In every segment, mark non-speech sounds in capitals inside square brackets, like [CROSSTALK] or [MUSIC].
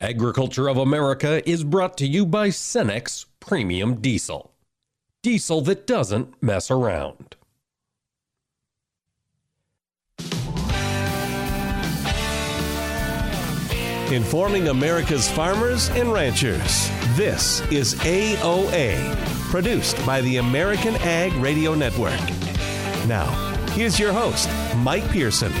Agriculture of America is brought to you by Cenex Premium Diesel. Diesel that doesn't mess around. Informing America's farmers and ranchers. This is AOA, produced by the American Ag Radio Network. Now, here's your host, Mike Pearson.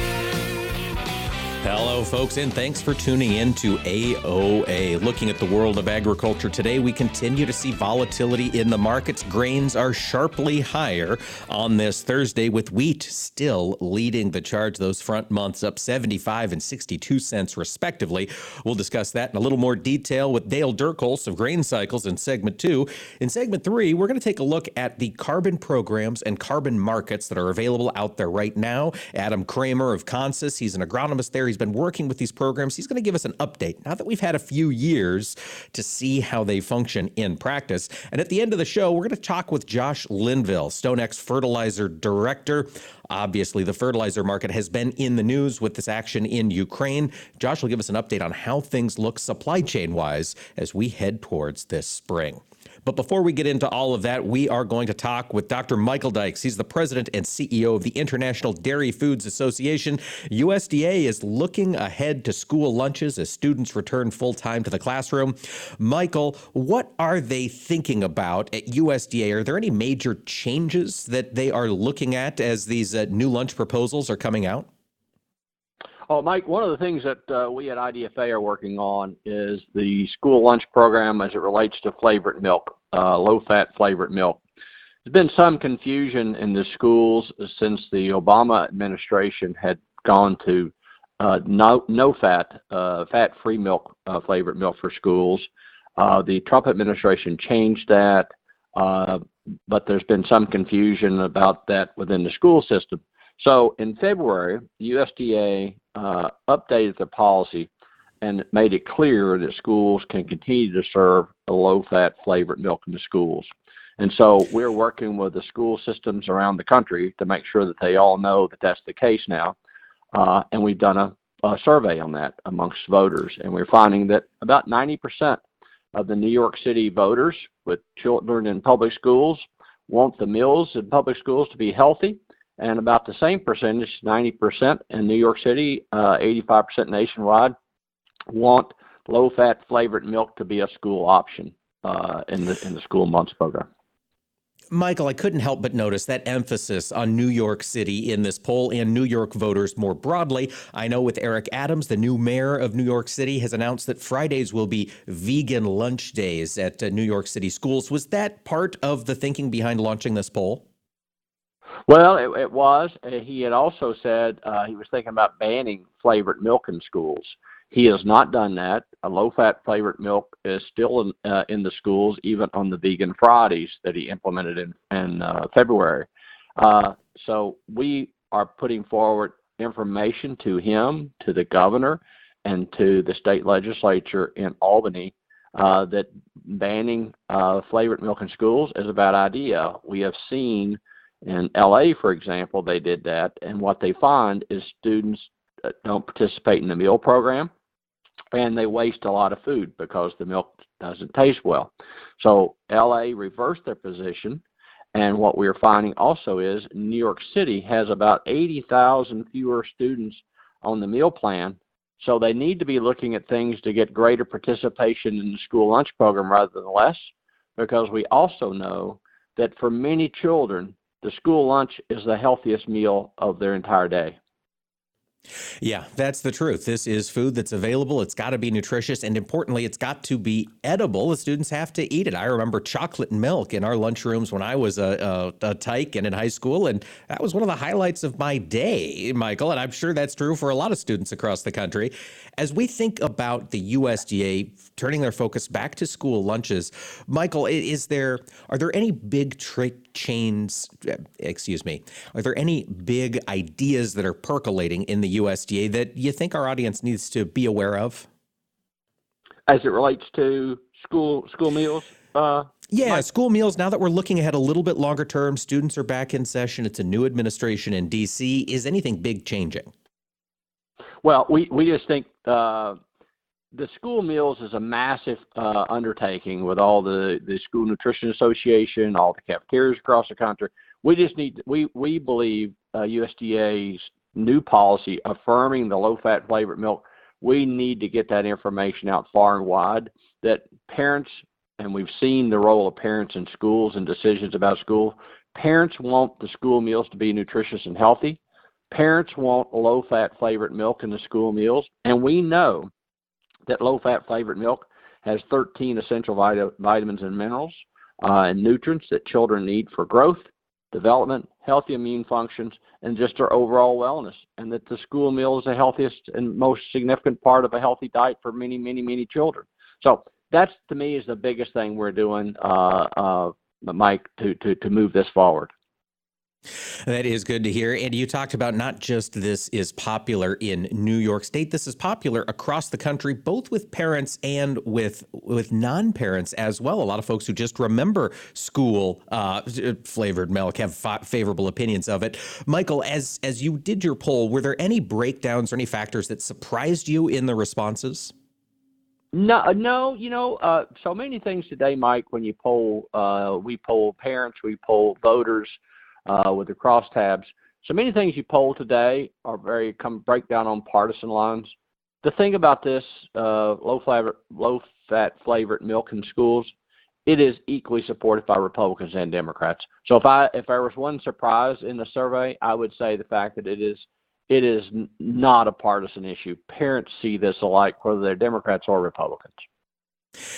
Hello, folks, and thanks for tuning in to AOA. Looking at the world of agriculture today, we continue to see volatility in the markets. Grains are sharply higher on this Thursday, with wheat still leading the charge. Those front months up 75 and 62 cents, respectively. We'll discuss that in a little more detail with Dale Durchholz of Grain Cycles in segment two. In segment three, we're going to take a look at the carbon programs and carbon markets that are available out there right now. Adam Kramer of Consus, he's an agronomist there. He's been working with these programs. He's going to give us an update now that we've had a few years to see how they function in practice. And at the end of the show, we're going to talk with Josh Linville, StoneX Fertilizer Director. Obviously, the fertilizer market has been in the news with this action in Ukraine. Josh will give us an update on how things look supply chain wise as we head towards this spring. But before we get into all of that, we are going to talk with Dr. Michael Dykes. He's the president and CEO of the International Dairy Foods Association. USDA is looking ahead to school lunches as students return full time to the classroom. Michael, what are they thinking about at USDA? Are there any major changes that they are looking at as these uh, new lunch proposals are coming out? Oh, Mike, one of the things that uh, we at IDFA are working on is the school lunch program as it relates to flavored milk, uh, low fat flavored milk. There's been some confusion in the schools since the Obama administration had gone to uh, no, no fat, uh, fat free milk, uh, flavored milk for schools. Uh, the Trump administration changed that, but there's been some confusion about that within the school system. So in February, the USDA uh, updated the policy and made it clear that schools can continue to serve low-fat flavored milk in the schools. And so we're working with the school systems around the country to make sure that they all know that that's the case now. Uh, and we've done a, a survey on that amongst voters, and we're finding that about 90% of the New York City voters with children in public schools want the meals in public schools to be healthy and about the same percentage, 90% in New York City, uh, 85% nationwide, want low-fat flavored milk to be a school option uh, in the in the school months program. Michael, I couldn't help but notice that emphasis on New York City in this poll and New York voters more broadly. I know with Eric Adams, the new mayor of New York City, has announced that Fridays will be vegan lunch days at uh, New York City schools. Was that part of the thinking behind launching this poll? Well, it, it was. He had also said uh, he was thinking about banning flavored milk in schools. He has not done that. A low-fat flavored milk is still in, uh, in the schools, even on the vegan Fridays that he implemented in, in uh, February. Uh, so we are putting forward information to him, to the governor, and to the state legislature in Albany uh, that banning uh, flavored milk in schools is a bad idea. We have seen in LA, for example, they did that, and what they find is students uh, don't participate in the meal program and they waste a lot of food because the milk doesn't taste well. So LA reversed their position, and what we're finding also is New York City has about 80,000 fewer students on the meal plan. So they need to be looking at things to get greater participation in the school lunch program rather than less, because we also know that for many children, the school lunch is the healthiest meal of their entire day. Yeah, that's the truth. This is food that's available. It's got to be nutritious. And importantly, it's got to be edible. The students have to eat it. I remember chocolate milk in our lunchrooms when I was a, a, a tyke and in high school. And that was one of the highlights of my day, Michael. And I'm sure that's true for a lot of students across the country. As we think about the USDA turning their focus back to school lunches, Michael, is there are there any big trick chains? Eh, excuse me. Are there any big ideas that are percolating in the USDA that you think our audience needs to be aware of? As it relates to school school meals. Uh, yeah, school meals. Now that we're looking ahead a little bit longer term, students are back in session. It's a new administration in DC. Is anything big changing? Well, we, we just think uh, the school meals is a massive uh, undertaking with all the the school nutrition association, all the cafeterias across the country. We just need we we believe uh, USDA's new policy affirming the low fat flavored milk. We need to get that information out far and wide that parents and we've seen the role of parents in schools and decisions about school. Parents want the school meals to be nutritious and healthy. Parents want low fat flavored milk in the school meals, and we know that low fat flavored milk has 13 essential vit- vitamins and minerals uh, and nutrients that children need for growth, development, healthy immune functions, and just their overall wellness. And that the school meal is the healthiest and most significant part of a healthy diet for many, many, many children. So that's to me is the biggest thing we're doing, uh, uh, Mike, to, to, to move this forward. That is good to hear. And you talked about not just this is popular in New York State, this is popular across the country, both with parents and with with non-parents as well. A lot of folks who just remember school uh, flavored milk have favorable opinions of it. Michael, as as you did your poll, were there any breakdowns or any factors that surprised you in the responses? No, no, you know, uh, so many things today, Mike. When you poll, uh, we poll parents, we poll voters uh, with the crosstabs. So many things you poll today are very come break down on partisan lines. The thing about this uh, low flavor, low fat flavored milk in schools, it is equally supported by Republicans and Democrats. So if I if there was one surprise in the survey, I would say the fact that it is it is not a partisan issue. Parents see this alike, whether they're Democrats or Republicans.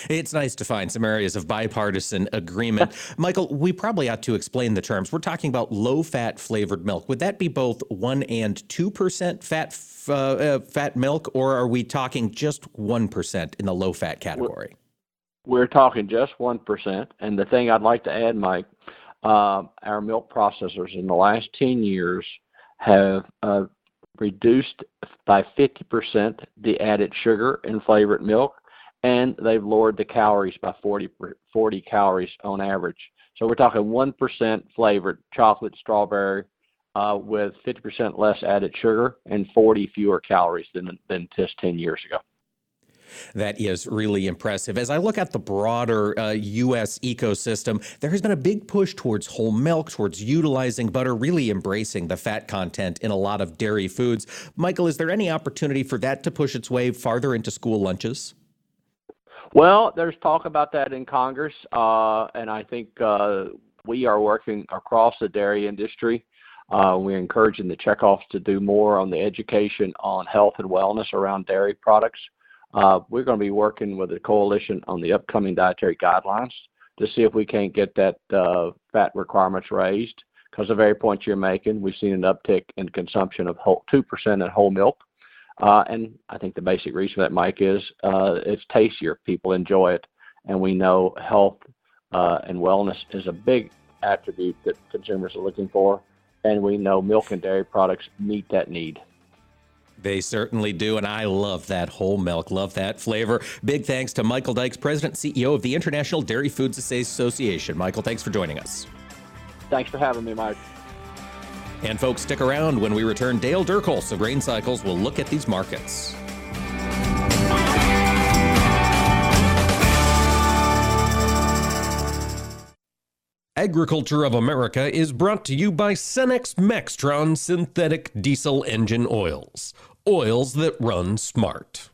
It's nice to find some areas of bipartisan agreement. [LAUGHS] Michael, we probably ought to explain the terms. We're talking about low fat flavored milk. Would that be both 1 and 2% fat uh, uh, fat milk or are we talking just 1% in the low fat category? We're, talking just 1%. And the thing I'd like to add, Mike, uh, our milk processors in the last 10 years have uh, reduced by 50% the added sugar in flavored milk, and they've lowered the calories by 40, 40 calories on average. So we're talking 1% flavored chocolate strawberry uh, with 50% less added sugar and 40 fewer calories than, than just 10 years ago. That is really impressive. As I look at the broader uh, U.S. ecosystem, there has been a big push towards whole milk, towards utilizing butter, really embracing the fat content in a lot of dairy foods. Michael, is there any opportunity for that to push its way farther into school lunches? Well, there's talk about that in Congress, uh, and I think uh, we are working across the dairy industry. Uh, we're encouraging the checkoffs to do more on the education on health and wellness around dairy products. Uh, we're going to be working with the coalition on the upcoming dietary guidelines to see if we can't get that uh, fat requirements raised. Because the very point you're making, we've seen an uptick in consumption of whole, 2% in whole milk. Uh, and I think the basic reason for that, Mike, is uh, it's tastier. People enjoy it. And we know health uh, and wellness is a big attribute that consumers are looking for. And we know milk and dairy products meet that need. They certainly do, and I love that whole milk, love that flavor. Big thanks to Michael Dykes, President CEO of the International Dairy Foods Association. Michael, thanks for joining us. Thanks for having me, Mike. And folks, stick around when we return. Dale Durchholz of Grain Cycles will look at these markets. Agriculture of America is brought to you by Cenex Maxtron synthetic diesel engine oils. Oils that run smart.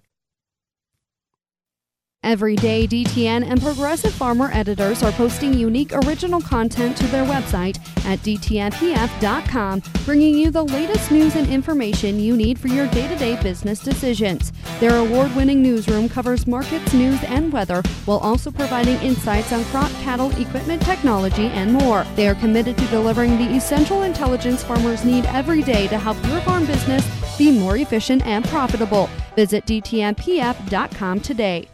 Every day, DTN and Progressive Farmer editors are posting unique original content to their website at DTNPF.com, bringing you the latest news and information you need for your day to day business decisions. Their award winning newsroom covers markets, news, and weather, while also providing insights on crop, cattle, equipment, technology, and more. They are committed to delivering the essential intelligence farmers need every day to help your farm business be more efficient and profitable. Visit DTNPF.com today.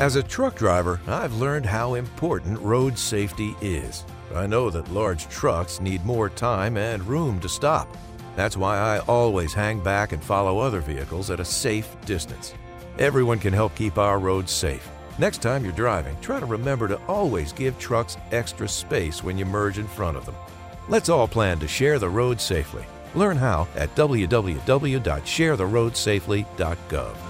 As a truck driver, I've learned how important road safety is. I know that large trucks need more time and room to stop. That's why I always hang back and follow other vehicles at a safe distance. Everyone can help keep our roads safe. Next time you're driving, try to remember to always give trucks extra space when you merge in front of them. Let's all plan to share the road safely. Learn how at www.sharetheroadsafely.gov.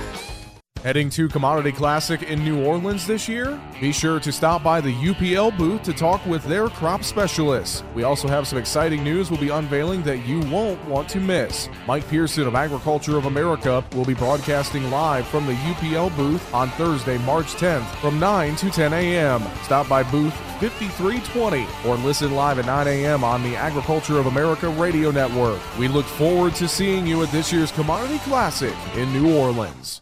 Heading to Commodity Classic in New Orleans this year? Be sure to stop by the UPL booth to talk with their crop specialists. We also have some exciting news we'll be unveiling that you won't want to miss. Mike Pearson of Agriculture of America will be broadcasting live from the UPL booth on Thursday, March 10th from 9 to 10 a.m. Stop by booth 5320 or listen live at 9 a.m. on the Agriculture of America radio network. We look forward to seeing you at this year's Commodity Classic in New Orleans.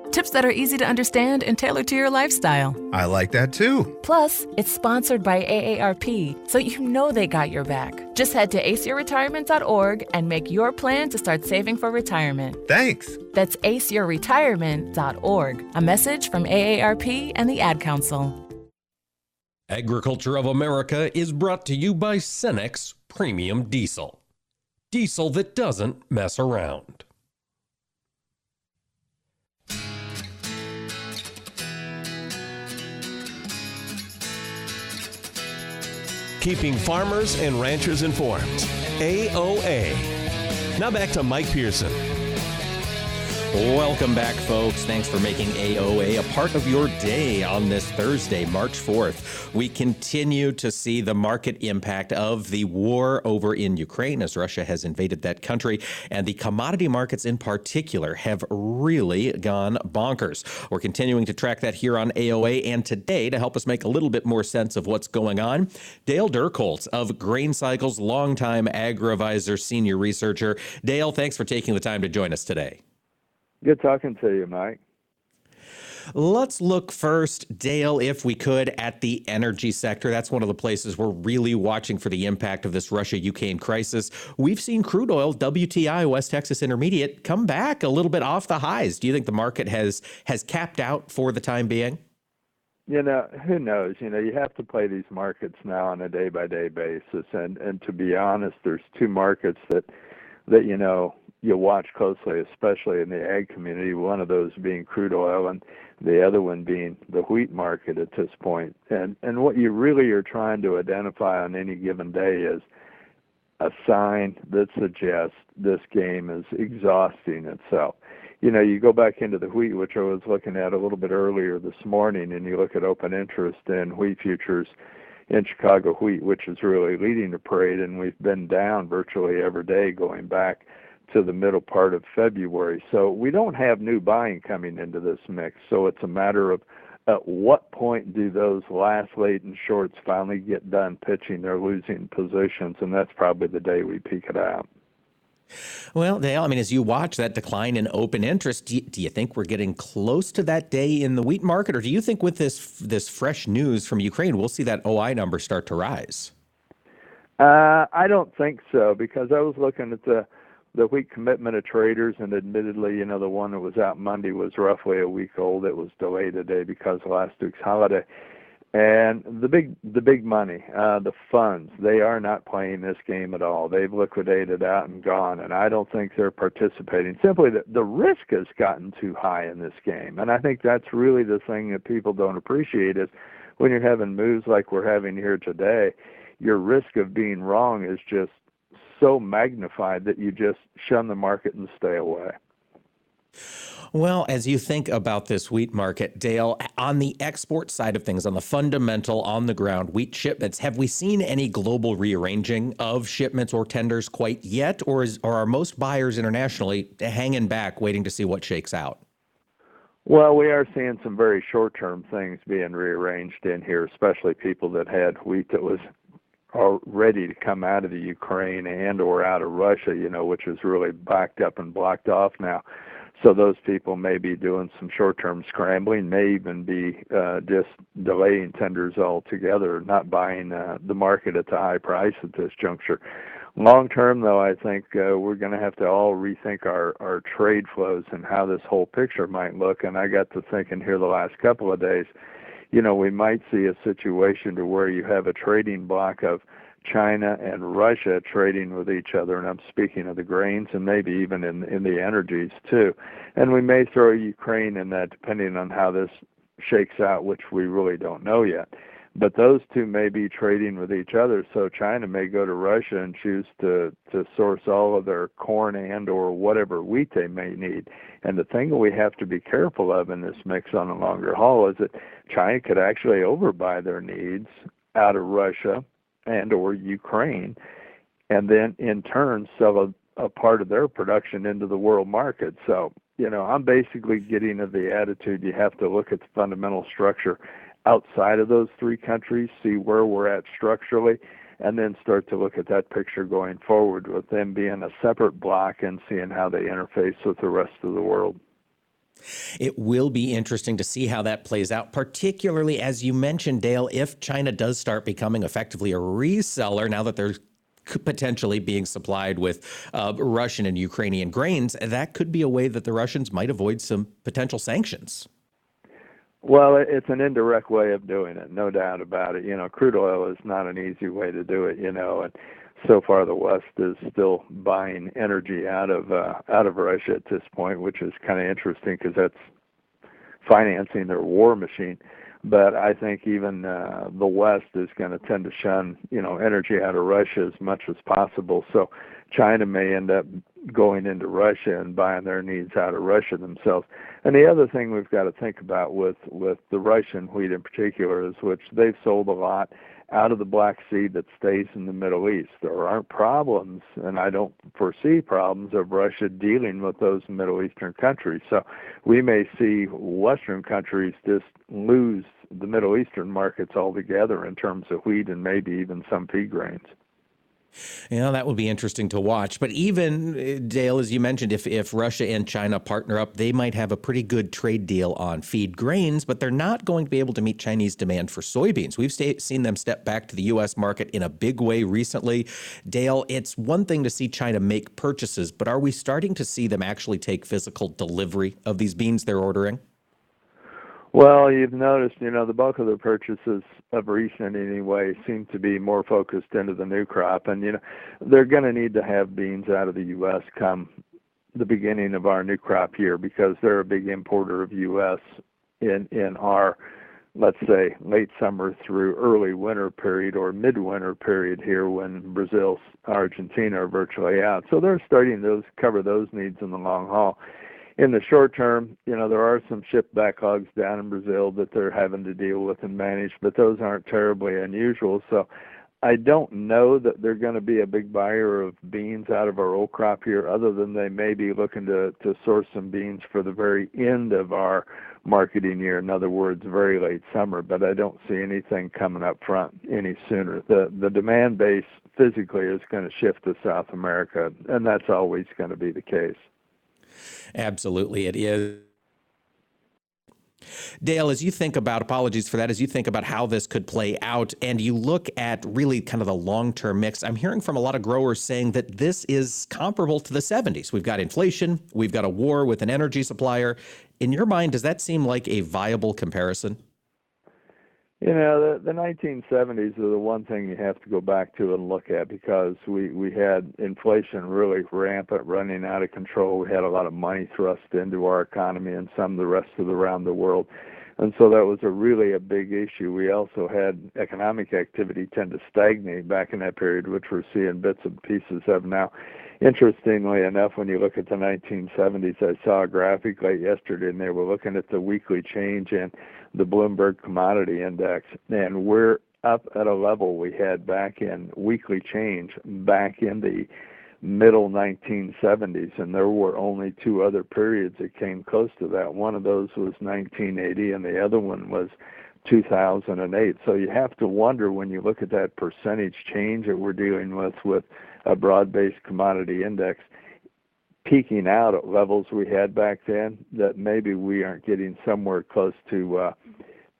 Tips that are easy to understand and tailored to your lifestyle. I like that too. Plus, it's sponsored by AARP, so you know they got your back. Just head to aceyourretirement.org and make your plan to start saving for retirement. Thanks. That's aceyourretirement.org. A message from AARP and the Ad Council. Agriculture of America is brought to you by Cenex Premium Diesel. Diesel that doesn't mess around. Keeping farmers and ranchers informed. AOA. Now back to Mike Pearson. Welcome back, folks. Thanks for making AOA a part of your day on this Thursday, March 4th. We continue to see the market impact of the war over in Ukraine as Russia has invaded that country, and the commodity markets in particular have really gone bonkers. We're continuing to track that here on AOA, and today, to help us make a little bit more sense of what's going on, Dale Durchholz of Grain Cycles, longtime AgriVisor senior researcher. Dale, thanks for taking the time to join us today. Good talking to you, Mike. Let's look first, Dale, if we could, at the energy sector. That's one of the places we're really watching for the impact of this Russia Ukraine crisis. We've seen crude oil, WTI, West Texas Intermediate, come back a little bit off the highs. Do you think the market has has capped out for the time being? You know, who knows? You know, you have to play these markets now on a day by day basis. And and to be honest, there's two markets that that you know you watch closely, especially in the ag community, one of those being crude oil and the other one being the wheat market at this point. And and what you really are trying to identify on any given day is a sign that suggests this game is exhausting itself. You know, you go back into the wheat, which I was looking at a little bit earlier this morning, and you look at open interest in wheat futures in Chicago wheat, which is really leading the parade, and we've been down virtually every day going back to the middle part of February. So we don't have new buying coming into this mix. So it's a matter of at what point do those last latent shorts finally get done pitching their losing positions? And that's probably the day we peak it out. Well, Dale, I mean, as you watch that decline in open interest, do you, do you, think we're getting close to that day in the wheat market, or do you think with this this fresh news from Ukraine, we'll see that OI number start to rise? Uh, I don't think so because I was looking at the the wheat commitment of traders, and admittedly, you know, the one that was out Monday was roughly a week old. It was delayed today because of last week's holiday. And the big, the big money, uh, the funds, they are not playing this game at all. They've liquidated out and gone, and I don't think they're participating. Simply, the, the risk has gotten too high in this game, and I think that's really the thing that people don't appreciate is when you're having moves like we're having here today, your risk of being wrong is just so magnified that you just shun the market and stay away. Well, as you think about this wheat market, Dale, on the export side of things, on the fundamental, on the ground wheat shipments, have we seen any global rearranging of shipments or tenders quite yet? Or, is, or are most buyers internationally hanging back, waiting to see what shakes out? Well, we are seeing some very short term things being rearranged in here, especially people that had wheat that was ready to come out of the Ukraine and or out of Russia, you know, which is really backed up and blocked off now. So those people may be doing some short-term scrambling, may even be uh, just delaying tenders altogether, not buying uh, the market at the high price at this juncture. Long term, though, I think uh, we're going to have to all rethink our, our trade flows and how this whole picture might look. And I got to thinking here the last couple of days, you know, we might see a situation to where you have a trading block of China and Russia trading with each other, and I'm speaking of the grains and maybe even in in the energies too. And we may throw Ukraine in that, depending on how this shakes out, which we really don't know yet. But those two may be trading with each other, so China may go to Russia and choose to to source all of their corn and or whatever wheat they may need. And the thing that we have to be careful of in this mix on the longer haul is that China could actually overbuy their needs out of Russia and or Ukraine, and then in turn sell a, a part of their production into the world market. So, you know, I'm basically getting of the attitude you have to look at the fundamental structure outside of those three countries, see where we're at structurally, and then start to look at that picture going forward with them being a separate block and seeing how they interface with the rest of the world. It will be interesting to see how that plays out, particularly as you mentioned, Dale, if China does start becoming effectively a reseller now that they're potentially being supplied with uh, Russian and Ukrainian grains, that could be a way that the Russians might avoid some potential sanctions. Well, it's an indirect way of doing it, no doubt about it. You know, crude oil is not an easy way to do it, you know, and so far the West is still buying energy out of uh, out of Russia at this point, which is kind of interesting because that's financing their war machine. But I think even uh, the West is going to tend to shun, you know, energy out of Russia as much as possible. So China may end up going into Russia and buying their needs out of Russia themselves. And the other thing we've got to think about with with the Russian wheat in particular is which they've sold a lot out of the Black Sea that stays in the Middle East. There aren't problems, and I don't foresee problems of Russia dealing with those Middle Eastern countries. So we may see Western countries just lose the Middle Eastern markets altogether in terms of wheat and maybe even some pea grains. You know, that will be interesting to watch. But even, uh, Dale, as you mentioned, if, if Russia and China partner up, they might have a pretty good trade deal on feed grains, but they're not going to be able to meet Chinese demand for soybeans. We've seen them step back to the U.S. market in a big way recently. Dale, it's one thing to see China make purchases, but are we starting to see them actually take physical delivery of these beans they're ordering? Well, you've noticed, you know, the bulk of the purchases of recent anyway seem to be more focused into the new crop, and you know, they're going to need to have beans out of the U.S. come the beginning of our new crop year because they're a big importer of U.S. in in our let's say late summer through early winter period or midwinter period here when Brazil, Argentina are virtually out. So they're starting those cover those needs in the long haul in the short term, you know, there are some ship backlogs down in Brazil that they're having to deal with and manage, but those aren't terribly unusual. So I don't know that they're going to be a big buyer of beans out of our old crop here, other than they may be looking to, to source some beans for the very end of our marketing year. In other words, very late summer. But I don't see anything coming up front any sooner. The the demand base physically is going to shift to South America, and that's always going to be the case. Absolutely, it is. Dale, as you think about, apologies for that, as you think about how this could play out and you look at really kind of the long term mix, I'm hearing from a lot of growers saying that this is comparable to the 70s. We've got inflation, we've got a war with an energy supplier. In your mind, does that seem like a viable comparison? You know, the, the 1970s are the one thing you have to go back to and look at because we, we had inflation really rampant, running out of control. We had a lot of money thrust into our economy and some of the rest of the around the world. And so that was a really a big issue. We also had economic activity tend to stagnate back in that period, which we're seeing bits and pieces of now interestingly enough, when you look at the 1970s, I saw a graphic late yesterday, and they were looking at the weekly change in the Bloomberg Commodity Index, and we're up at a level we had back in weekly change back in the middle 1970s, and there were only two other periods that came close to that. One of those was 1980, and the other one was 2008. So you have to wonder when you look at that percentage change that we're dealing with with a broad-based commodity index peaking out at levels we had back then, that maybe we aren't getting somewhere close to uh,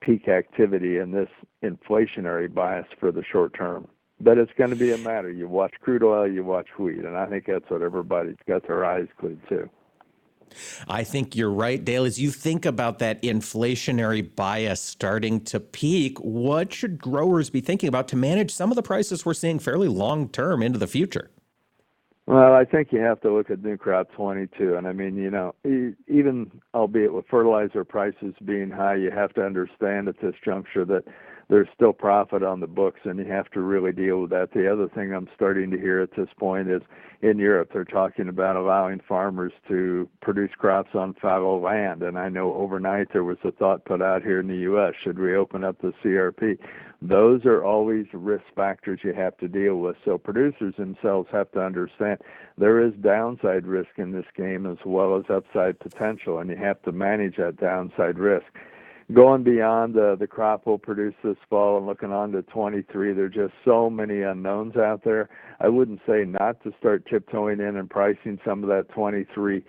peak activity in this inflationary bias for the short term. But it's going to be a matter. You watch crude oil, you watch wheat, and I think that's what everybody's got their eyes glued to. I think you're right, Dale. As you think about that inflationary bias starting to peak, what should growers be thinking about to manage some of the prices we're seeing fairly long term into the future? Well, I think you have to look at new crop 22, and I mean, you know, even albeit with fertilizer prices being high, you have to understand at this juncture that there's still profit on the books, and you have to really deal with that. The other thing I'm starting to hear at this point is in Europe, they're talking about allowing farmers to produce crops on fallow land. And I know overnight there was a thought put out here in the U.S. should we open up the CRP? Those are always risk factors you have to deal with. So producers themselves have to understand there is downside risk in this game as well as upside potential, and you have to manage that downside risk going beyond uh, the crop we'll produce this fall and looking on to 23, there are just so many unknowns out there. I wouldn't say not to start tiptoeing in and pricing some of that 23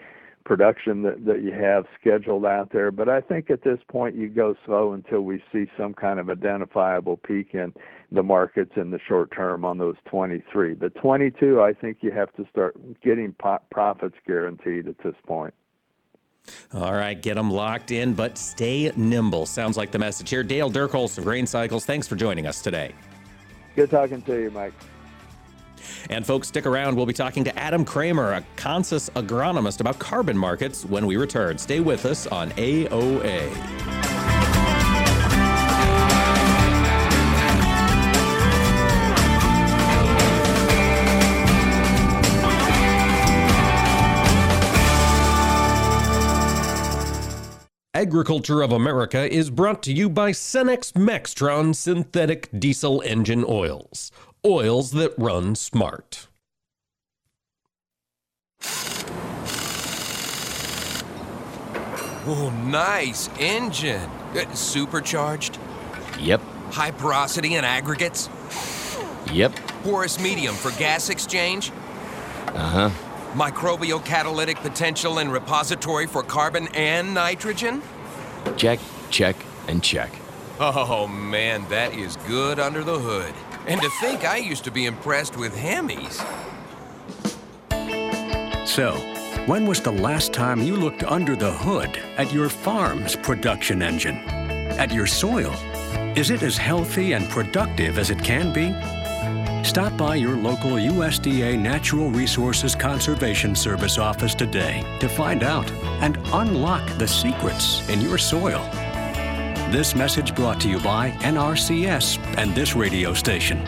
production that, that you have scheduled out there. But I think at this point you go slow until we see some kind of identifiable peak in the markets in the short term on those 23. But 22, I think you have to start getting po- profits guaranteed at this point. All right, get them locked in, but stay nimble. Sounds like the message here. Dale Durchholz of Grain Cycles, thanks for joining us today. Good talking to you, Mike. And folks, stick around. We'll be talking to Adam Kramer, a Consus agronomist, about carbon markets when we return. Stay with us on AOA. Agriculture of America is brought to you by Cenex Maxtron synthetic diesel engine oils. Oils that run smart. Oh, nice engine. Uh, supercharged? Yep. High porosity and aggregates? Yep. Porous medium for gas exchange? Uh huh microbial catalytic potential and repository for carbon and nitrogen? Check, check, and check. Oh man, that is good under the hood. And to think I used to be impressed with Hemis. So, when was the last time you looked under the hood at your farm's production engine? At your soil? Is it as healthy and productive as it can be? Stop by your local USDA Natural Resources Conservation Service office today to find out and unlock the secrets in your soil. This message brought to you by NRCS and this radio station.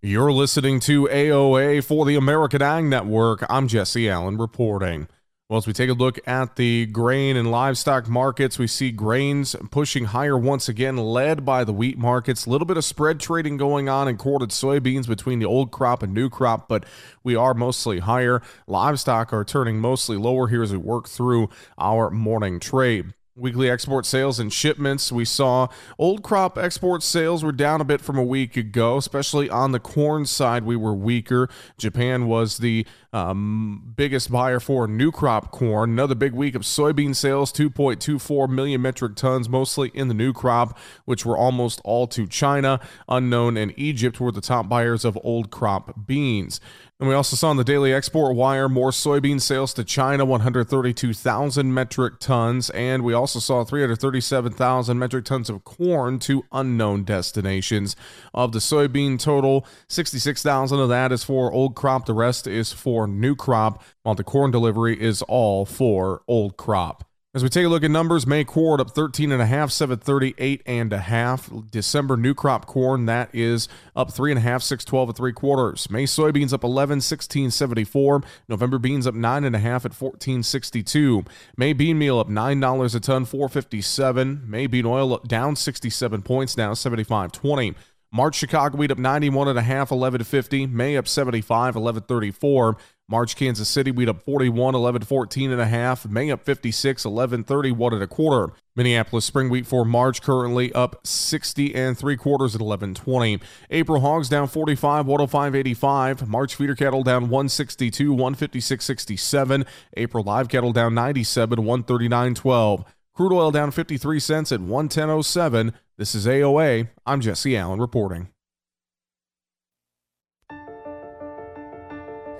You're listening to AOA for the American Ag Network. I'm Jesse Allen reporting. Well, as we take a look at the grain and livestock markets, we see grains pushing higher once again, led by the wheat markets. A little bit of spread trading going on in quartered soybeans between the old crop and new crop, but we are mostly higher. Livestock are turning mostly lower here as we work through our morning trade. Weekly export sales and shipments. We saw old crop export sales were down a bit from a week ago, especially on the corn side. We were weaker. Japan was the um, biggest buyer for new crop corn. Another big week of soybean sales, 2.24 million metric tons, mostly in the new crop, which were almost all to China. Unknown and Egypt were the top buyers of old crop beans. And we also saw on the daily export wire more soybean sales to China, 132,000 metric tons. And we also saw 337,000 metric tons of corn to unknown destinations. Of the soybean total, 66,000 of that is for old crop, the rest is for new crop, while the corn delivery is all for old crop. As we take a look at numbers, May corn up 13 and a half, 738 and a half. December new crop corn, that is up three and a half, 612 and three quarters. May soybeans up 11, 1674. November beans up nine and a half at 1462. May bean meal up nine dollars a ton, 457. May bean oil up down 67 points, now 75.20. March Chicago wheat up 91 and a half, 1150. May up 75, 1134. March Kansas City wheat up 41, 11 14 and a half. May up 56, 11 31 and a quarter. Minneapolis spring wheat for March currently up 60 and three quarters at 11 20. April hogs down 45, 105 85. March feeder cattle down 162, 156 67. April live cattle down 97, 139 12. Crude oil down 53 cents at 110.07. This is AOA. I'm Jesse Allen reporting.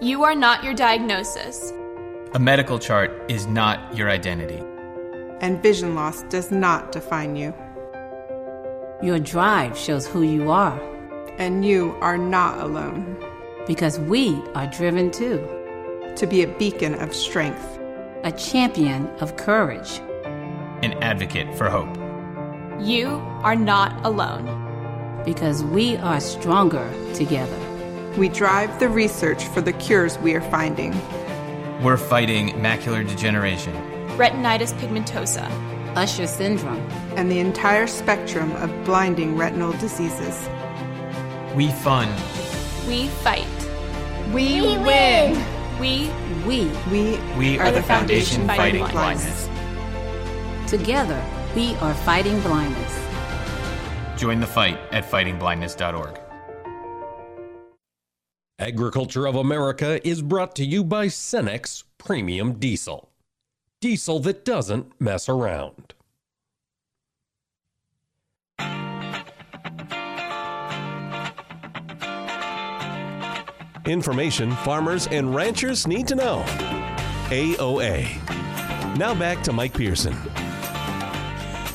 You are not your diagnosis. A medical chart is not your identity. And vision loss does not define you. Your drive shows who you are. And you are not alone. Because we are driven too. To be a beacon of strength, a champion of courage, an advocate for hope. You are not alone. Because we are stronger together. We drive the research for the cures we are finding. We're fighting macular degeneration, retinitis pigmentosa, Usher syndrome, and the entire spectrum of blinding retinal diseases. We fund. We fight. We, we win. win. We we we we are, are the foundation, foundation fighting, fighting blindness. blindness. Together, we are fighting blindness. Join the fight at fightingblindness.org. Agriculture of America is brought to you by Cenex Premium Diesel. Diesel that doesn't mess around. Information farmers and ranchers need to know. AOA. Now back to Mike Pearson.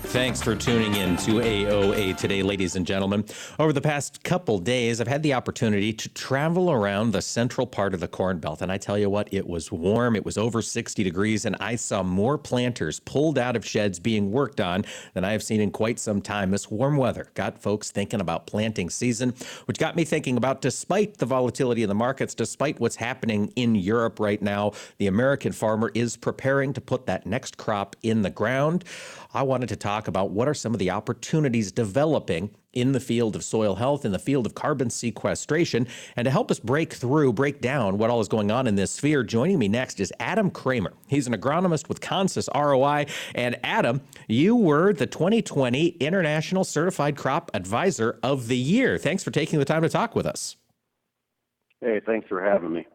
Thanks for tuning in to AOA today, ladies and gentlemen. Over the past couple days, I've had the opportunity to travel around the central part of the Corn Belt. And I tell you what, it was warm, it was over 60 degrees, and I saw more planters pulled out of sheds being worked on than I have seen in quite some time. This warm weather got folks thinking about planting season, which got me thinking about despite the volatility in the markets, despite what's happening in Europe right now, the American farmer is preparing to put that next crop in the ground. I wanted to talk about what are some of the opportunities developing in the field of soil health, in the field of carbon sequestration. And to help us break through, break down what all is going on in this sphere, joining me next is Adam Kramer. He's an agronomist with Consus ROI. And Adam, you were the 2020 International Certified Crop Advisor of the Year. Thanks for taking the time to talk with us. Hey, thanks for having me.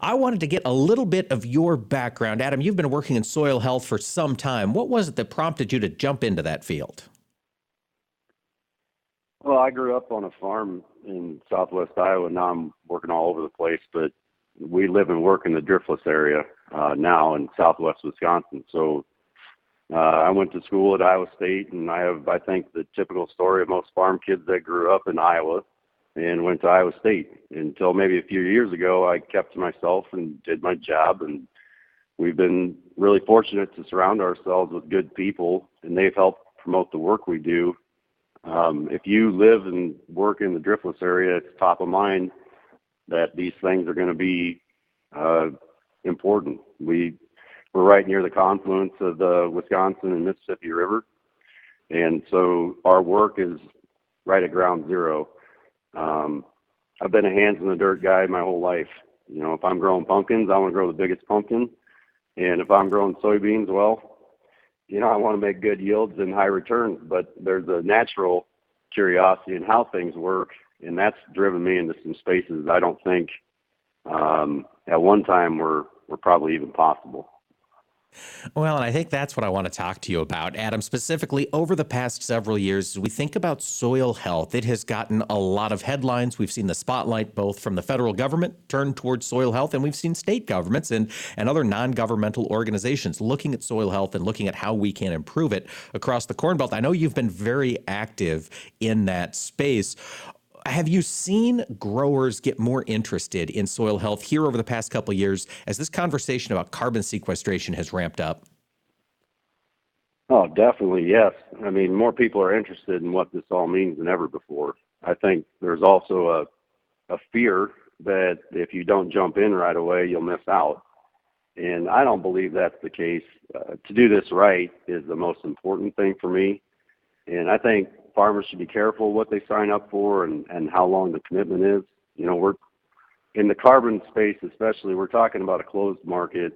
I wanted to get a little bit of your background. Adam, you've been working in soil health for some time. What was it that prompted you to jump into that field? Well, I grew up on a farm in southwest Iowa. Now I'm working all over the place, but we live and work in the driftless area uh, now in southwest Wisconsin. So uh, I went to school at Iowa State, and I have, I think, the typical story of most farm kids that grew up in Iowa and went to Iowa State until maybe a few years ago. I kept to myself and did my job, and we've been really fortunate to surround ourselves with good people, and they've helped promote the work we do. Um, if you live and work in the driftless area, it's top of mind that these things are going to be uh, important. We we're right near the confluence of the Wisconsin and Mississippi River, and so our work is right at ground zero. Um, I've been a hands in the dirt guy my whole life. You know, if I'm growing pumpkins, I want to grow the biggest pumpkin. And if I'm growing soybeans, well, you know, I want to make good yields and high returns. But there's a natural curiosity in how things work, and that's driven me into some spaces I don't think um, at one time were were probably even possible. Well, and I think that's what I want to talk to you about, Adam. Specifically, over the past several years, as we think about soil health. It has gotten a lot of headlines. We've seen the spotlight both from the federal government turn towards soil health, and we've seen state governments and, and other non governmental organizations looking at soil health and looking at how we can improve it across the Corn Belt. I know you've been very active in that space have you seen growers get more interested in soil health here over the past couple years as this conversation about carbon sequestration has ramped up? Oh, definitely, yes. I mean, more people are interested in what this all means than ever before. I think there's also a, a fear that if you don't jump in right away, you'll miss out. And I don't believe that's the case. Uh, to do this right is the most important thing for me. And I think farmers should be careful what they sign up for and, and how long the commitment is. You know, we're in the carbon space, especially, we're talking about a closed market.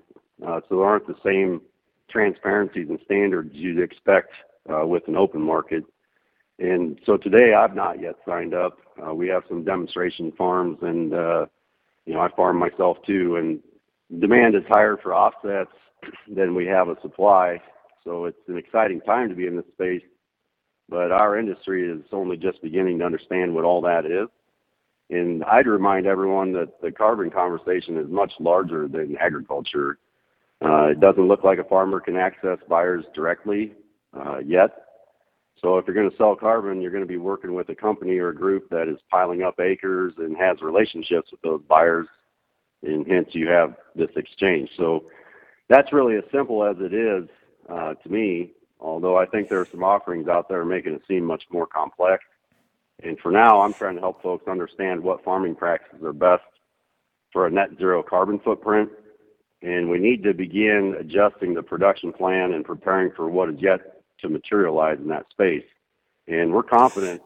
Uh, so there aren't the same transparencies and standards you'd expect uh, with an open market. And so today I've not yet signed up. Uh, we have some demonstration farms and, uh, you know, I farm myself too. And demand is higher for offsets than we have a supply. So it's an exciting time to be in this space. But our industry is only just beginning to understand what all that is. And I'd remind everyone that the carbon conversation is much larger than agriculture. Uh, it doesn't look like a farmer can access buyers directly uh, yet. So if you're going to sell carbon, you're going to be working with a company or a group that is piling up acres and has relationships with those buyers, and hence you have this exchange. So that's really as simple as it is uh, to me. Although I think there are some offerings out there making it seem much more complex. And for now, I'm trying to help folks understand what farming practices are best for a net zero carbon footprint and we need to begin adjusting the production plan and preparing for what is yet to materialize in that space. And we're confident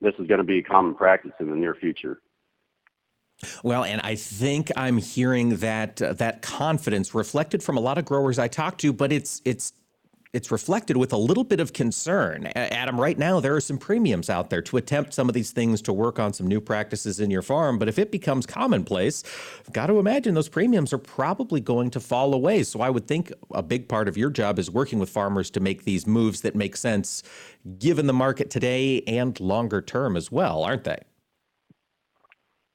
this is going to be a common practice in the near future. Well, and I think I'm hearing that uh, that confidence reflected from a lot of growers I talk to, but it's it's it's reflected with a little bit of concern. Adam, right now there are some premiums out there to attempt some of these things to work on some new practices in your farm. But if it becomes commonplace, I've got to imagine those premiums are probably going to fall away. So I would think a big part of your job is working with farmers to make these moves that make sense given the market today and longer term as well, aren't they?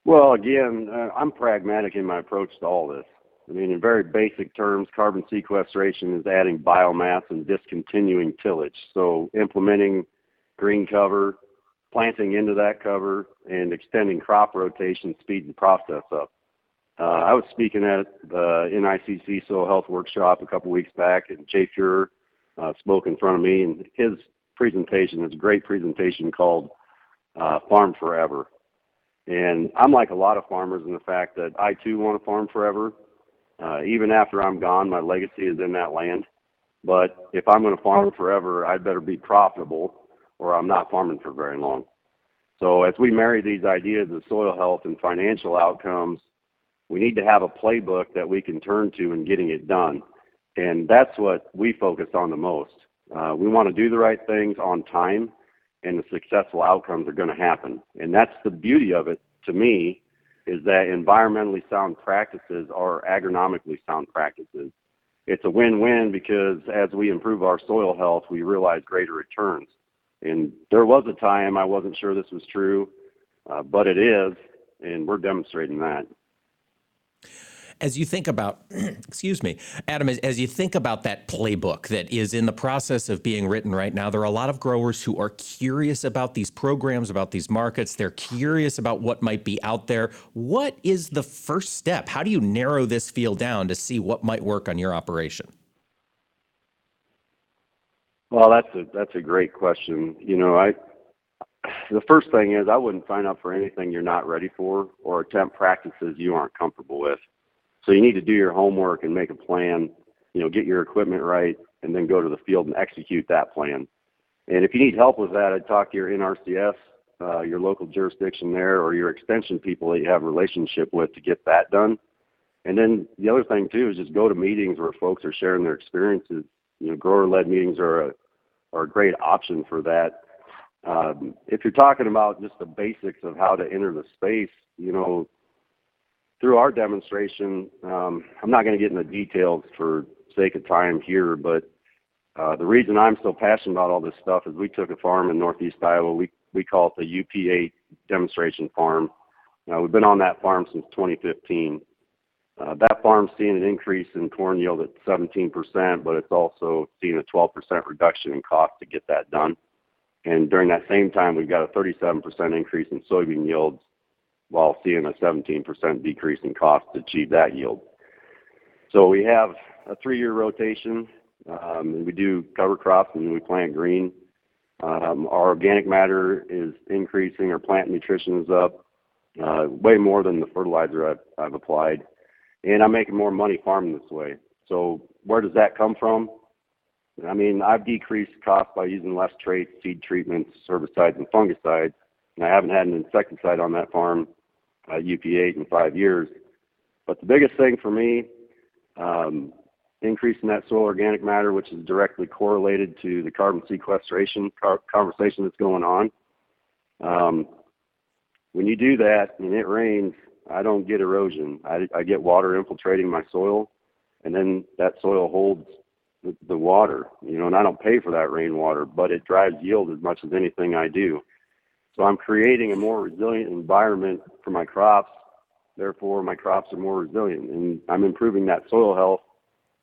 Well, again, uh, I'm pragmatic in my approach to all this. I mean, in very basic terms, carbon sequestration is adding biomass and discontinuing tillage. So implementing green cover, planting into that cover, and extending crop rotation speeds the process up. Uh, I was speaking at the NICC Soil Health Workshop a couple weeks back, and Jay Fuhrer uh, spoke in front of me, and his presentation is a great presentation called uh, Farm Forever. And I'm like a lot of farmers in the fact that I too want to farm forever. Uh, even after I'm gone, my legacy is in that land. But if I'm going to farm forever, I'd better be profitable or I'm not farming for very long. So as we marry these ideas of soil health and financial outcomes, we need to have a playbook that we can turn to in getting it done. And that's what we focus on the most. Uh, we want to do the right things on time and the successful outcomes are going to happen. And that's the beauty of it to me is that environmentally sound practices are agronomically sound practices. It's a win-win because as we improve our soil health, we realize greater returns. And there was a time I wasn't sure this was true, uh, but it is, and we're demonstrating that as you think about, [CLEARS THROAT] excuse me, Adam, as, as, you think about that playbook that is in the process of being written right now, there are a lot of growers who are curious about these programs, about these markets. They're curious about what might be out there. What is the first step? How do you narrow this field down to see what might work on your operation? Well, that's a that's a great question. You know, I the first thing is I wouldn't sign up for anything you're not ready for or attempt practices you aren't comfortable with. So you need to do your homework and make a plan, you know, get your equipment right, and then go to the field and execute that plan. And if you need help with that, I'd talk to your NRCS, uh, your local jurisdiction there, or your extension people that you have a relationship with to get that done. And then the other thing too is just go to meetings where folks are sharing their experiences. You know, grower-led meetings are a are a great option for that. Um, if you're talking about just the basics of how to enter the space, you know, through our demonstration, um, I'm not going to get into details for sake of time here, but uh, the reason I'm so passionate about all this stuff is we took a farm in northeast Iowa. We we call it the UP8 demonstration farm. Uh, we've been on that farm since 2015. Uh, that farm's seeing an increase in corn yield at 17%, but it's also seeing a 12% reduction in cost to get that done. And during that same time, we've got a 37% increase in soybean yields while seeing a 17% decrease in cost to achieve that yield. So we have a three-year rotation. um, and we do cover crops and we plant green. Um, our organic matter is increasing. Our plant nutrition is up uh, way more than the fertilizer I've, I've applied, and I'm making more money farming this way. So where does that come from? I mean, I've decreased costs by using less traits, seed treatments, herbicides, and fungicides, and I haven't had an insecticide on that farm, uh, UP8, in five years. But the biggest thing for me, um, increasing that soil organic matter, which is directly correlated to the carbon sequestration car- conversation that's going on. Um, when you do that and it rains, I don't get erosion. I, I get water infiltrating my soil, and then that soil holds the, the water, you know, and I don't pay for that rainwater, but it drives yield as much as anything I do. So I'm creating a more resilient environment for my crops. Therefore, my crops are more resilient, and I'm improving that soil health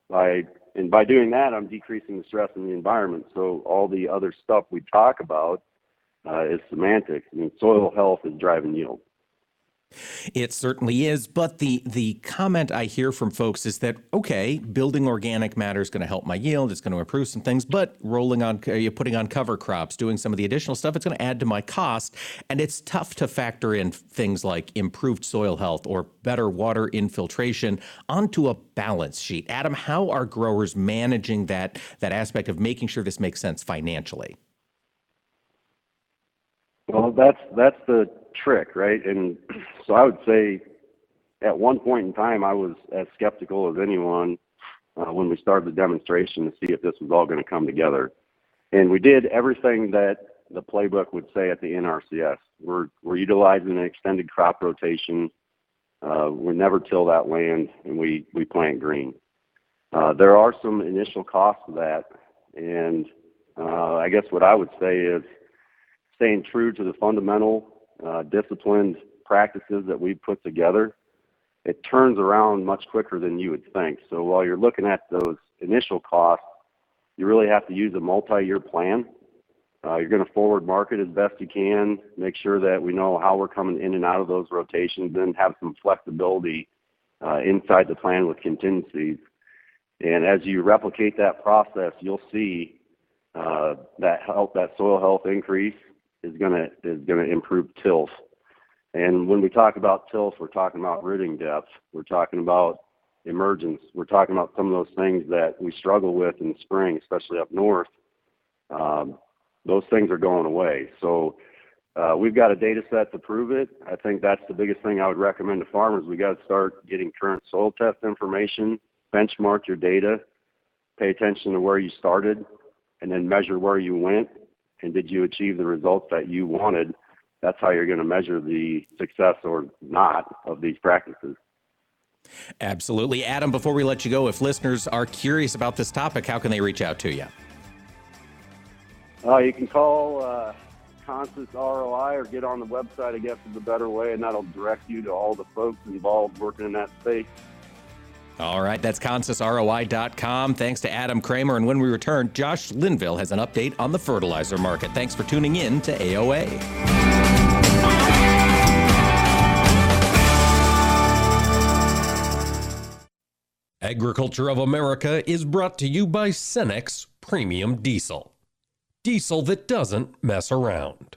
by and by doing that, I'm decreasing the stress in the environment. So all the other stuff we talk about uh, is semantics. I mean, soil health is driving yield. It certainly is, but the the comment I hear from folks is that okay, building organic matter is going to help my yield, it's going to improve some things, but rolling on uh, you putting on cover crops, doing some of the additional stuff, it's going to add to my cost, and it's tough to factor in things like improved soil health or better water infiltration onto a balance sheet. Adam, how are growers managing that that aspect of making sure this makes sense financially? Well, that's that's the trick, right? And [CLEARS THROAT] so I would say at one point in time, I was as skeptical as anyone uh, when we started the demonstration to see if this was all going to come together. And we did everything that the playbook would say at the NRCS. We're, we're utilizing an extended crop rotation. Uh, we never till that land, and we, we plant green. Uh, there are some initial costs to that, and uh, I guess what I would say is staying true to the fundamental uh, disciplined practices that we put together, it turns around much quicker than you would think. So while you're looking at those initial costs, you really have to use a multi-year plan. Uh, you're going to forward market as best you can, make sure that we know how we're coming in and out of those rotations, and have some flexibility uh, inside the plan with contingencies. And as you replicate that process, you'll see uh, that health, that soil health increase, is going to is going to improve tilth. And when we talk about tilth, we're talking about rooting depth. We're talking about emergence. We're talking about some of those things that we struggle with in spring, especially up north. Um, those things are going away. So uh, we've got a data set to prove it. I think that's the biggest thing I would recommend to farmers. We got to start getting current soil test information, benchmark your data, pay attention to where you started, and then measure where you went and did you achieve the results that you wanted? That's how you're going to measure the success or not of these practices. Absolutely. Adam, before we let you go, if listeners are curious about this topic, how can they reach out to you? Uh, you can call uh, ROI or get on the website, I guess is a better way, and that'll direct you to all the folks involved working in that space. All right, that's consusroi.com. Thanks to Adam Kramer. And when we return, Josh Linville has an update on the fertilizer market. Thanks for tuning in to AOA. Agriculture of America is brought to you by Cenex Premium Diesel. Diesel that doesn't mess around.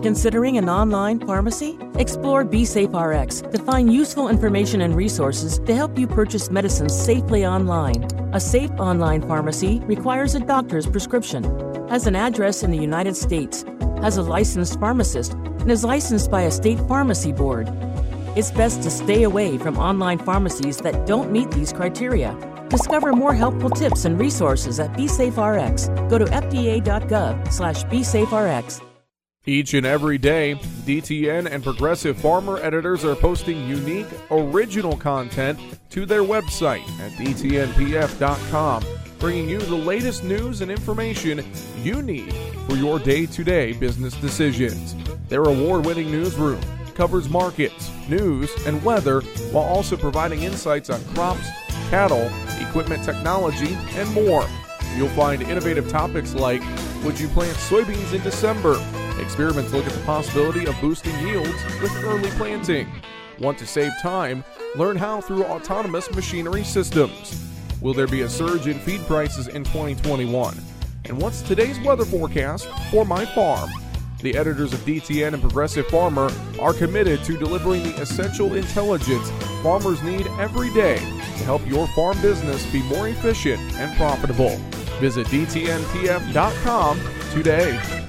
Considering an online pharmacy? Explore BeSafeRx to find useful information and resources to help you purchase medicines safely online. A safe online pharmacy requires a doctor's prescription, has an address in the United States, has a licensed pharmacist, and is licensed by a state pharmacy board. It's best to stay away from online pharmacies that don't meet these criteria. Discover more helpful tips and resources at BeSafeRx. Go to fda.gov slash BeSafeRx. Each and every day, DTN and Progressive Farmer editors are posting unique, original content to their website at dtnpf.com, bringing you the latest news and information you need for your day to day business decisions. Their award winning newsroom covers markets, news, and weather while also providing insights on crops, cattle, equipment technology, and more. You'll find innovative topics like Would you plant soybeans in December? Experiments look at the possibility of boosting yields with early planting. Want to save time? Learn how through autonomous machinery systems. Will there be a surge in feed prices in 2021? And what's today's weather forecast for my farm? The editors of DTN and Progressive Farmer are committed to delivering the essential intelligence farmers need every day to help your farm business be more efficient and profitable. Visit DTNPF.com today.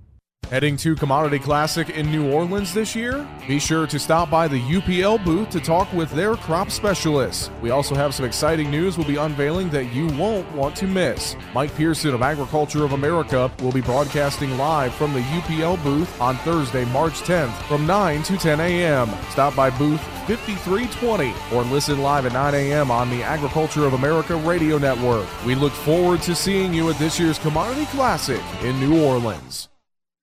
Heading to Commodity Classic in New Orleans this year? Be sure to stop by the UPL booth to talk with their crop specialists. We also have some exciting news we'll be unveiling that you won't want to miss. Mike Pearson of Agriculture of America will be broadcasting live from the UPL booth on Thursday, March 10th from 9 to 10 a.m. Stop by booth 5320 or listen live at 9 a.m. on the Agriculture of America radio network. We look forward to seeing you at this year's Commodity Classic in New Orleans.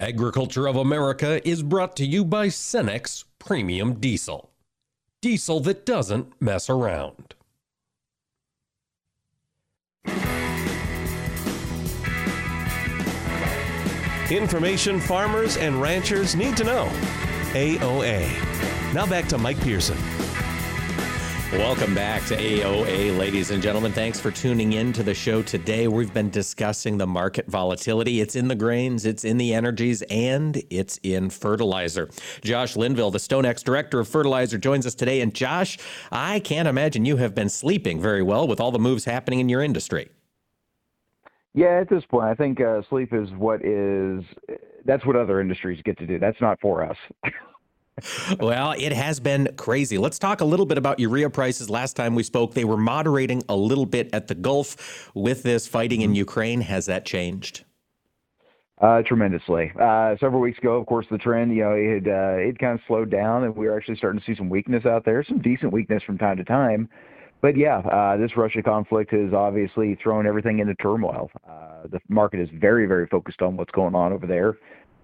Agriculture of America is brought to you by Cenex Premium Diesel. Diesel that doesn't mess around. Information farmers and ranchers need to know. AOA. Now back to Mike Pearson. Welcome back to AOA, ladies and gentlemen. Thanks for tuning in to the show today. We've been discussing the market volatility. It's in the grains, it's in the energies, and it's in fertilizer. Josh Linville, the StoneX Director of Fertilizer, joins us today. And Josh, I can't imagine you have been sleeping very well with all the moves happening in your industry. Yeah, at this point, I think uh, sleep is what is that's what other industries get to do. That's not for us. [LAUGHS] well, it has been crazy. Let's talk a little bit about urea prices. Last time we spoke, they were moderating a little bit at the Gulf with this fighting in Ukraine. Has that changed? Uh, tremendously. Uh, several weeks ago, of course, the trend, you know, it had, uh, it kind of slowed down, and we were actually starting to see some weakness out there, some decent weakness from time to time. But yeah, uh, this Russia conflict has obviously thrown everything into turmoil. Uh, the market is very, very focused on what's going on over there.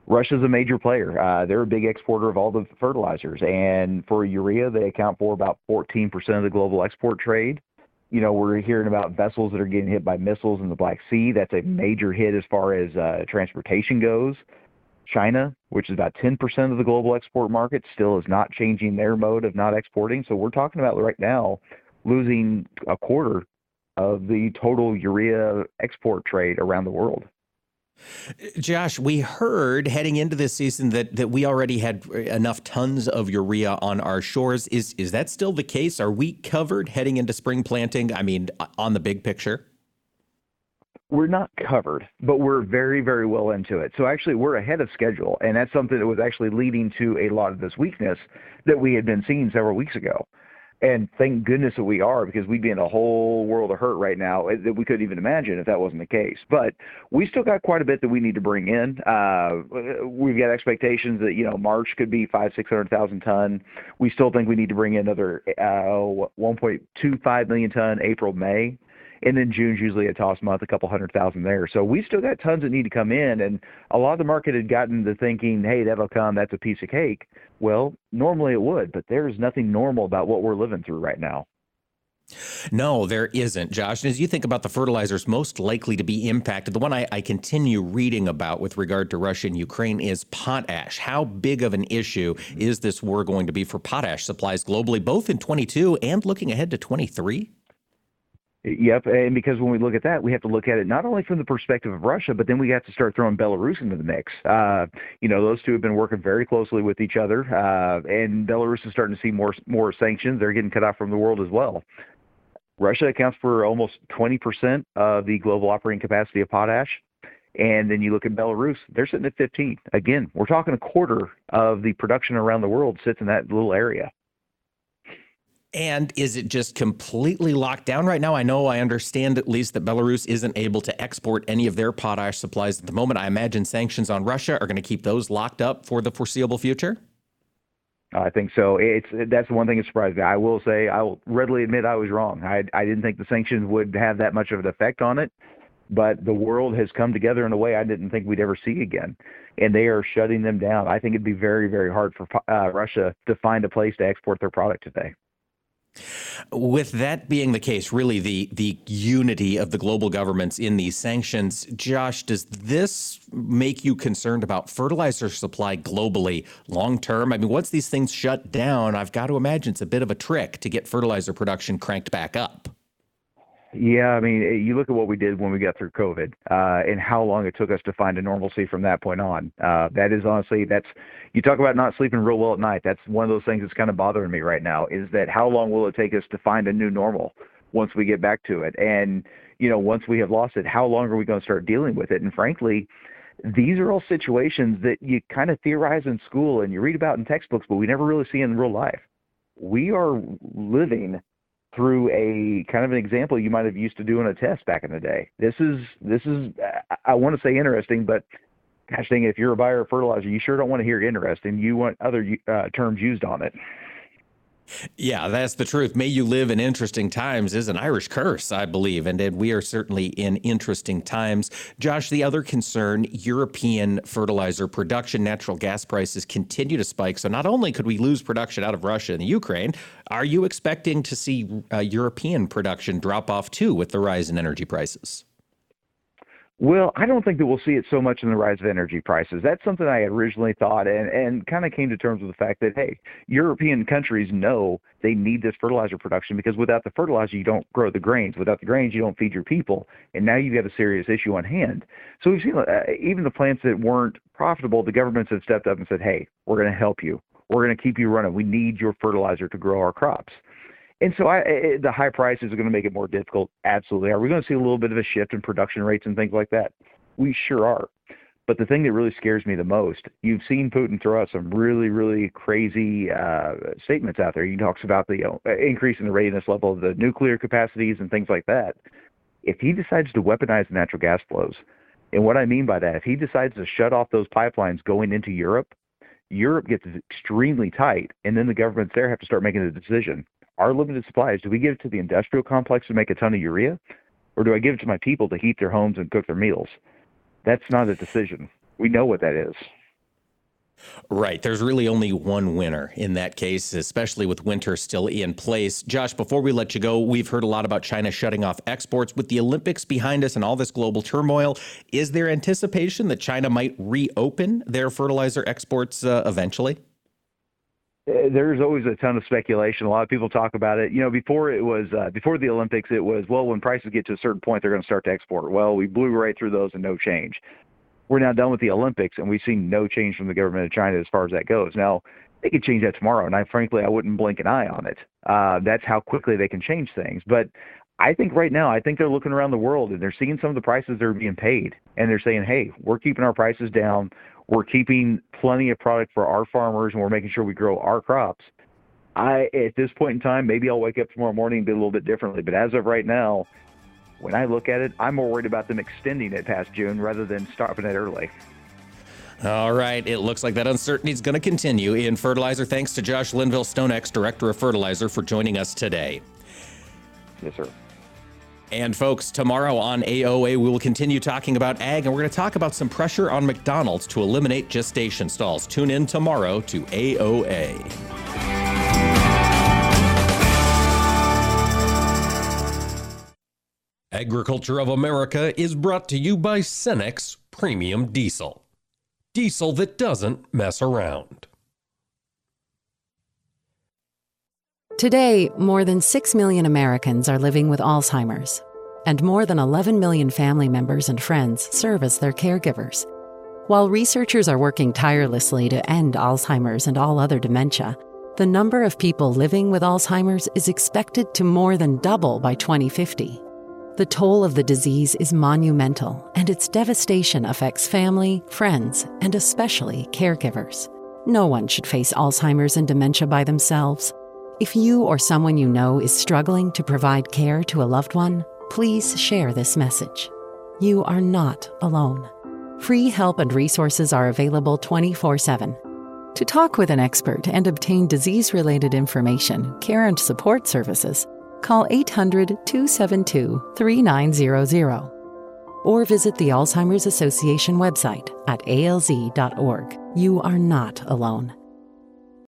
Russia's a major player. Uh, they're a big exporter of all the fertilizers, and for urea, they account for about 14% of the global export trade you know, we're hearing about vessels that are getting hit by missiles in the Black Sea. That's a major hit as far as uh, transportation goes. China, which is about 10% of the global export market, still is not changing their mode of not exporting. So we're talking about right now losing a quarter of the total urea export trade around the world. Josh, we heard heading into this season that that we already had enough tons of urea on our shores. Is is that still the case? Are we covered heading into spring planting? I mean, on the big picture? We're not covered, but we're very, very well into it. So actually, we're ahead of schedule, and that's something that was actually leading to a lot of this weakness that we had been seeing several weeks ago. And thank goodness that we are because we'd be in a whole world of hurt right now that we couldn't even imagine if that wasn't the case. But we still got quite a bit that we need to bring in. Uh, we've got expectations that you know March could be five six hundred thousand ton. We still think we need to bring in another uh, 1.25 million ton April May and then June's usually a toss month, a couple hundred thousand there. So we still got tons that need to come in, and a lot of the market had gotten to thinking, hey, that'll come, that's a piece of cake. Well, normally it would, but there's nothing normal about what we're living through right now. No, there isn't, Josh. And as you think about the fertilizers most likely to be impacted, the one I, I, continue reading about with regard to Russia and Ukraine is potash. How big of an issue is this war going to be for potash supplies globally, both in 22 and looking ahead to 23? Yep, and because when we look at that, we have to look at it not only from the perspective of Russia, but then we have to start throwing Belarus into the mix. Uh, you know, those two have been working very closely with each other, uh, and Belarus is starting to see more more sanctions. They're getting cut off from the world as well. Russia accounts for almost 20% of the global operating capacity of potash. And then you look at Belarus, they're sitting at 15. Again, we're talking a quarter of the production around the world sits in that little area. And is it just completely locked down right now? I know I understand at least that Belarus isn't able to export any of their potash supplies at the moment. I imagine sanctions on Russia are going to keep those locked up for the foreseeable future. I think so. It's that's the one thing that surprised me. I will say I will readily admit I was wrong. I I didn't think the sanctions would have that much of an effect on it, but the world has come together in a way I didn't think we'd ever see again, and they are shutting them down. I think it'd be very very hard for uh, Russia to find a place to export their product today. With that being the case, really the the unity of the global governments in these sanctions, Josh, does this make you concerned about fertilizer supply globally long term? I mean, once these things shut down, I've got to imagine it's a bit of a trick to get fertilizer production cranked back up. Yeah, I mean, you look at what we did when we got through COVID, uh, and how long it took us to find a normalcy from that point on. Uh, that is honestly, that's you talk about not sleeping real well at night. That's one of those things that's kind of bothering me right now. Is that how long will it take us to find a new normal once we get back to it? And you know, once we have lost it, how long are we going to start dealing with it? And frankly, these are all situations that you kind of theorize in school and you read about in textbooks, but we never really see in real life. We are living through a kind of an example you might have used to do in a test back in the day. This is this is I want to say interesting, but gosh dang it, if you're a buyer of fertilizer, you sure don't want to hear interesting. You want other uh, terms used on it. Yeah, that's the truth. May you live in interesting times is an Irish curse, I believe, and, and we are certainly in interesting times. Josh, the other concern European fertilizer production, natural gas prices continue to spike. So not only could we lose production out of Russia and Ukraine, are you expecting to see uh, European production drop off too with the rise in energy prices? Well, I don't think that we'll see it so much in the rise of energy prices. That's something I originally thought and, and kind of came to terms with the fact that, hey, European countries know they need this fertilizer production because without the fertilizer, you don't grow the grains. Without the grains, you don't feed your people. And now you've got a serious issue on hand. So we've seen uh, even the plants that weren't profitable, the governments have stepped up and said, hey, we're going to help you. We're going to keep you running. We need your fertilizer to grow our crops. And so I, I, the high prices are going to make it more difficult. Absolutely. Are we going to see a little bit of a shift in production rates and things like that? We sure are. But the thing that really scares me the most, you've seen Putin throw out some really, really crazy uh, statements out there. He talks about the you know, increase in the readiness level of the nuclear capacities and things like that. If he decides to weaponize the natural gas flows, And what I mean by that, if he decides to shut off those pipelines going into Europe, Europe gets extremely tight, and then the governments there have to start making a decision. Our limited supplies, do we give it to the industrial complex to make a ton of urea, or do I give it to my people to heat their homes and cook their meals? That's not a decision. We know what that is. Right. There's really only one winner in that case, especially with winter still in place. Josh, before we let you go, we've heard a lot about China shutting off exports. With the Olympics behind us and all this global turmoil, is there anticipation that China might reopen their fertilizer exports uh, eventually? Uh, there's always a ton of speculation. A lot of people talk about it. You know, before it was uh, before the Olympics, it was well, when prices get to a certain point, they're going to start to export. Well, we blew right through those and no change we're now done with the Olympics, and we've seen no change from the government of China as far as that goes. Now, they could change that tomorrow, and I frankly I wouldn't blink an eye on it. Uh, that's how quickly they can change things. But I think right now, I think they're looking around the world and they're seeing some of the prices that are being paid, and they're saying, "Hey, we're keeping our prices down. We're keeping plenty of product for our farmers, and we're making sure we grow our crops." I, at this point in time, maybe I'll wake up tomorrow morning and be a little bit differently. But as of right now, when I look at it, I'm more worried about them extending it past June rather than stopping it early. All right. It looks like that uncertainty is going to continue in fertilizer. Thanks to Josh Linville StoneX, Director of Fertilizer, for joining us today. Yes, sir. And folks, tomorrow on AOA, we will continue talking about ag, and we're going to talk about some pressure on McDonald's to eliminate gestation stalls. Tune in tomorrow to AOA. Agriculture of America is brought to you by Cenex Premium Diesel. Diesel that doesn't mess around. Today, more than 6 million Americans are living with Alzheimer's, and more than 11 million family members and friends serve as their caregivers. While researchers are working tirelessly to end Alzheimer's and all other dementia, the number of people living with Alzheimer's is expected to more than double by 2050. The toll of the disease is monumental, and its devastation affects family, friends, and especially caregivers. No one should face Alzheimer's and dementia by themselves. If you or someone you know is struggling to provide care to a loved one, please share this message. You are not alone. Free help and resources are available 24 7. To talk with an expert and obtain disease related information, care, and support services, call 800 272 3900 or visit the Alzheimer's Association website at alz.org. You are not alone.